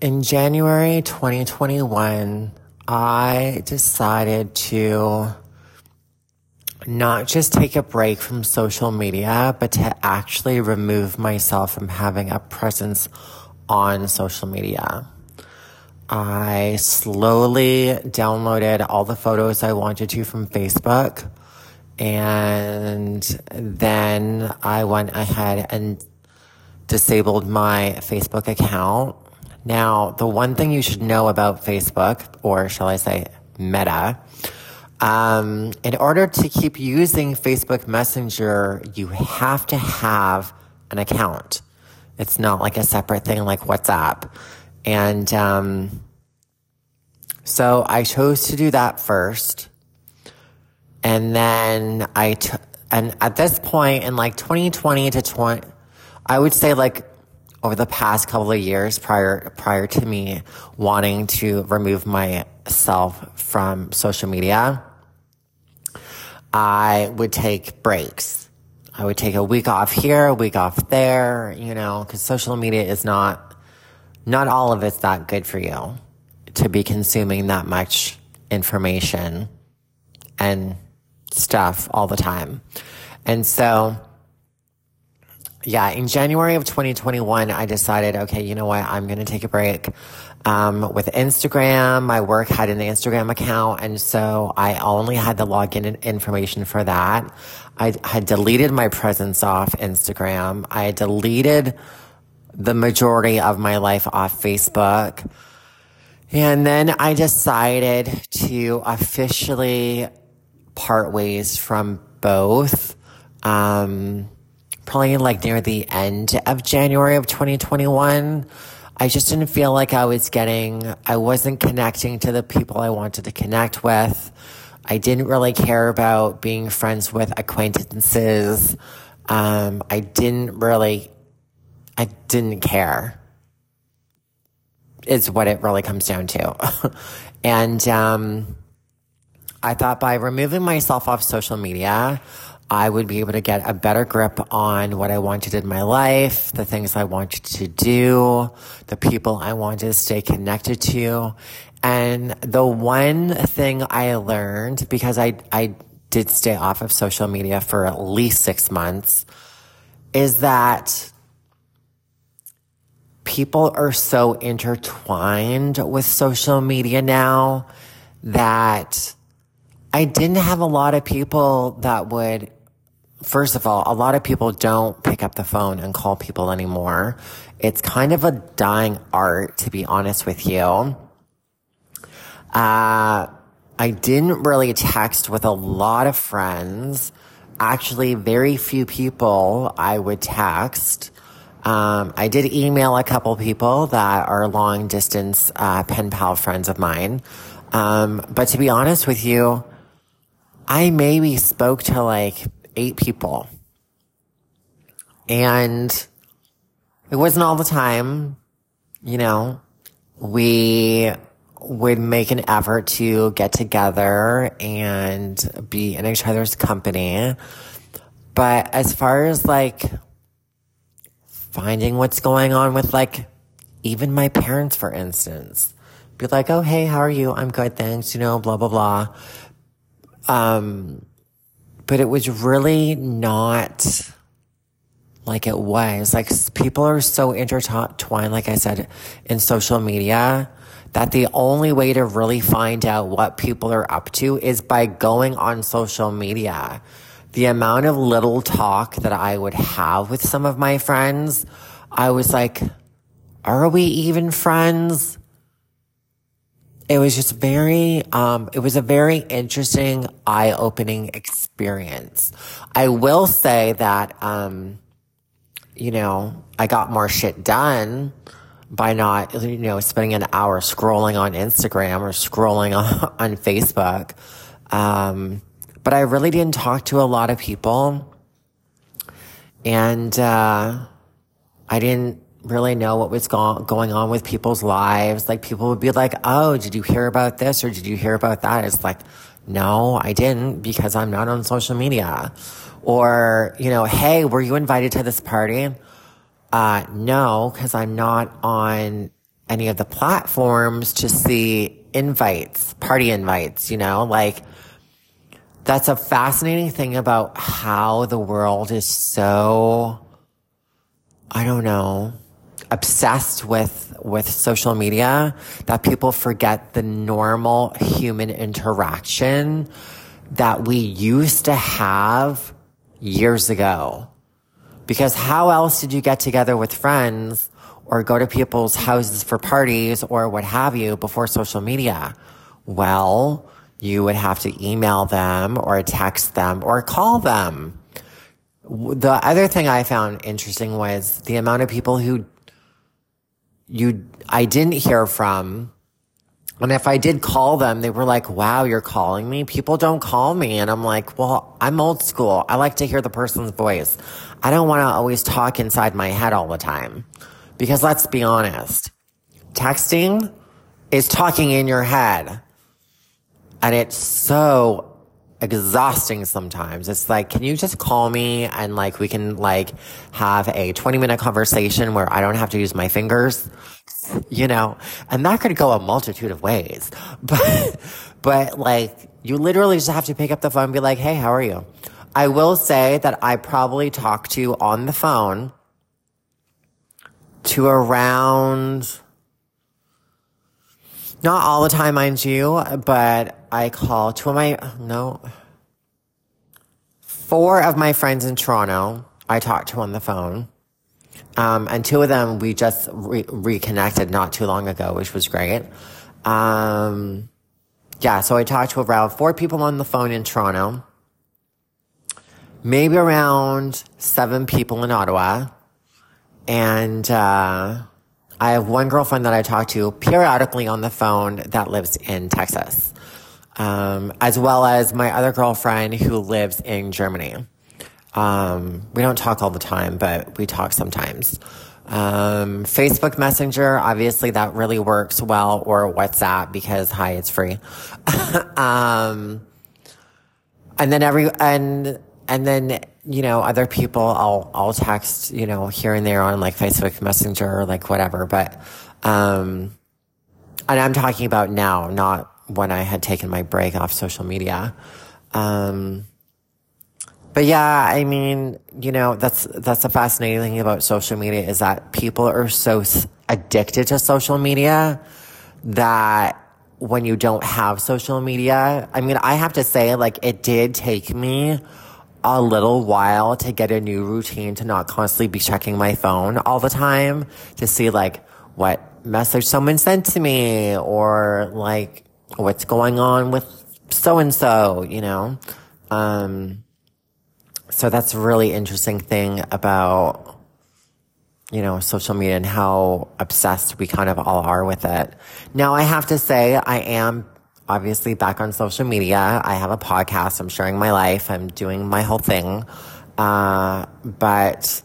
In January 2021, I decided to not just take a break from social media, but to actually remove myself from having a presence on social media. I slowly downloaded all the photos I wanted to from Facebook. And then I went ahead and disabled my Facebook account. Now, the one thing you should know about Facebook, or shall I say Meta, um, in order to keep using Facebook Messenger, you have to have an account. It's not like a separate thing like WhatsApp. And um, so I chose to do that first. And then I, t- and at this point in like 2020 to 20, I would say like over the past couple of years prior, prior to me wanting to remove myself from social media, I would take breaks. I would take a week off here, a week off there, you know, because social media is not not all of it's that good for you to be consuming that much information and stuff all the time. And so, yeah, in January of 2021, I decided, okay, you know what? I'm going to take a break. Um, with Instagram, my work had an Instagram account. And so I only had the login information for that. I had deleted my presence off Instagram. I deleted the majority of my life off Facebook. And then I decided to officially part ways from both. Um, probably like near the end of January of 2021. I just didn't feel like I was getting, I wasn't connecting to the people I wanted to connect with. I didn't really care about being friends with acquaintances. Um, I didn't really I didn't care. Is what it really comes down to. and um, I thought by removing myself off social media, I would be able to get a better grip on what I wanted in my life, the things I wanted to do, the people I wanted to stay connected to. And the one thing I learned, because I, I did stay off of social media for at least six months, is that people are so intertwined with social media now that I didn't have a lot of people that would, first of all, a lot of people don't pick up the phone and call people anymore. It's kind of a dying art, to be honest with you. Uh, I didn't really text with a lot of friends. Actually, very few people I would text. Um, I did email a couple people that are long distance uh, pen pal friends of mine. Um, but to be honest with you, I maybe spoke to like eight people. And it wasn't all the time, you know, we would make an effort to get together and be in each other's company. But as far as like finding what's going on with like even my parents, for instance. Be like, oh, hey, how are you? I'm good, thanks, you know, blah, blah, blah. Um, but it was really not like it was. Like people are so intertwined, like I said, in social media that the only way to really find out what people are up to is by going on social media the amount of little talk that I would have with some of my friends, I was like, are we even friends? It was just very, um, it was a very interesting, eye opening experience. I will say that, um, you know, I got more shit done by not, you know, spending an hour scrolling on Instagram or scrolling on, on Facebook. Um, but I really didn't talk to a lot of people. And uh, I didn't really know what was go- going on with people's lives. Like people would be like, oh, did you hear about this or did you hear about that? It's like, no, I didn't because I'm not on social media. Or, you know, hey, were you invited to this party? Uh, no, because I'm not on any of the platforms to see invites, party invites, you know, like that's a fascinating thing about how the world is so, I don't know, obsessed with, with social media that people forget the normal human interaction that we used to have years ago. Because how else did you get together with friends or go to people's houses for parties or what have you before social media? Well, you would have to email them or text them or call them. The other thing I found interesting was the amount of people who you, I didn't hear from. And if I did call them, they were like, wow, you're calling me? People don't call me. And I'm like, well, I'm old school. I like to hear the person's voice. I don't want to always talk inside my head all the time. Because let's be honest, texting is talking in your head. And it's so exhausting sometimes. It's like, can you just call me and like we can like have a 20 minute conversation where I don't have to use my fingers, you know? And that could go a multitude of ways. But, but like you literally just have to pick up the phone and be like, Hey, how are you? I will say that I probably talk to you on the phone to around, not all the time, mind you, but I call two of my, no, four of my friends in Toronto, I talk to on the phone. Um, and two of them we just re- reconnected not too long ago, which was great. Um, yeah, so I talked to around four people on the phone in Toronto, maybe around seven people in Ottawa, and uh, I have one girlfriend that I talk to periodically on the phone that lives in Texas, um, as well as my other girlfriend who lives in Germany. Um, we don't talk all the time, but we talk sometimes. Um, Facebook Messenger, obviously that really works well, or WhatsApp because hi, it's free. um, and then every, and, and then you know, other people I'll, I'll text, you know, here and there on like Facebook Messenger or like whatever. But, um, and I'm talking about now, not when I had taken my break off social media. Um, but yeah, I mean, you know, that's, that's a fascinating thing about social media is that people are so addicted to social media that when you don't have social media, I mean, I have to say, like, it did take me a little while to get a new routine to not constantly be checking my phone all the time to see like what message someone sent to me or like what's going on with so and so, you know? Um, so that's a really interesting thing about, you know, social media and how obsessed we kind of all are with it. Now I have to say I am obviously back on social media. I have a podcast. I'm sharing my life. I'm doing my whole thing. Uh, but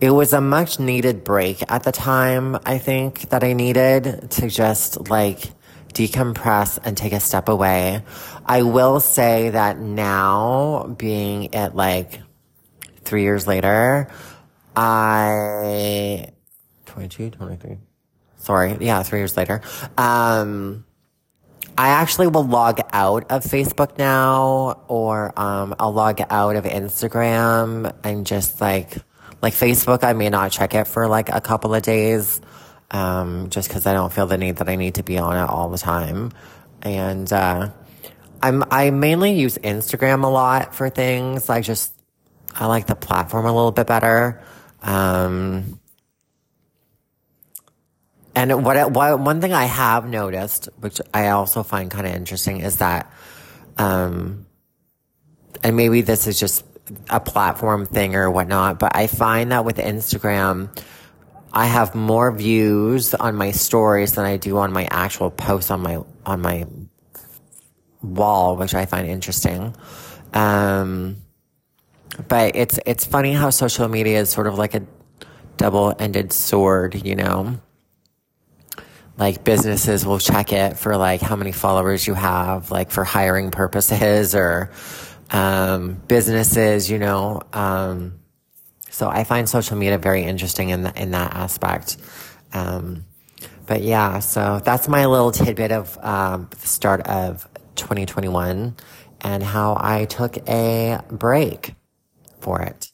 it was a much needed break at the time, I think, that I needed to just like decompress and take a step away. I will say that now, being at like three years later, I, 22, 23. Sorry. Yeah, three years later. Um, I actually will log out of Facebook now, or um, I'll log out of Instagram and just like like Facebook. I may not check it for like a couple of days, um, just because I don't feel the need that I need to be on it all the time. And uh, I'm I mainly use Instagram a lot for things. I just I like the platform a little bit better. Um, and what, what one thing I have noticed, which I also find kind of interesting, is that, um, and maybe this is just a platform thing or whatnot, but I find that with Instagram, I have more views on my stories than I do on my actual posts on my on my wall, which I find interesting. Um, but it's it's funny how social media is sort of like a double-ended sword, you know like businesses will check it for like how many followers you have, like for hiring purposes or, um, businesses, you know, um, so I find social media very interesting in, the, in that aspect. Um, but yeah, so that's my little tidbit of um, the start of 2021 and how I took a break for it.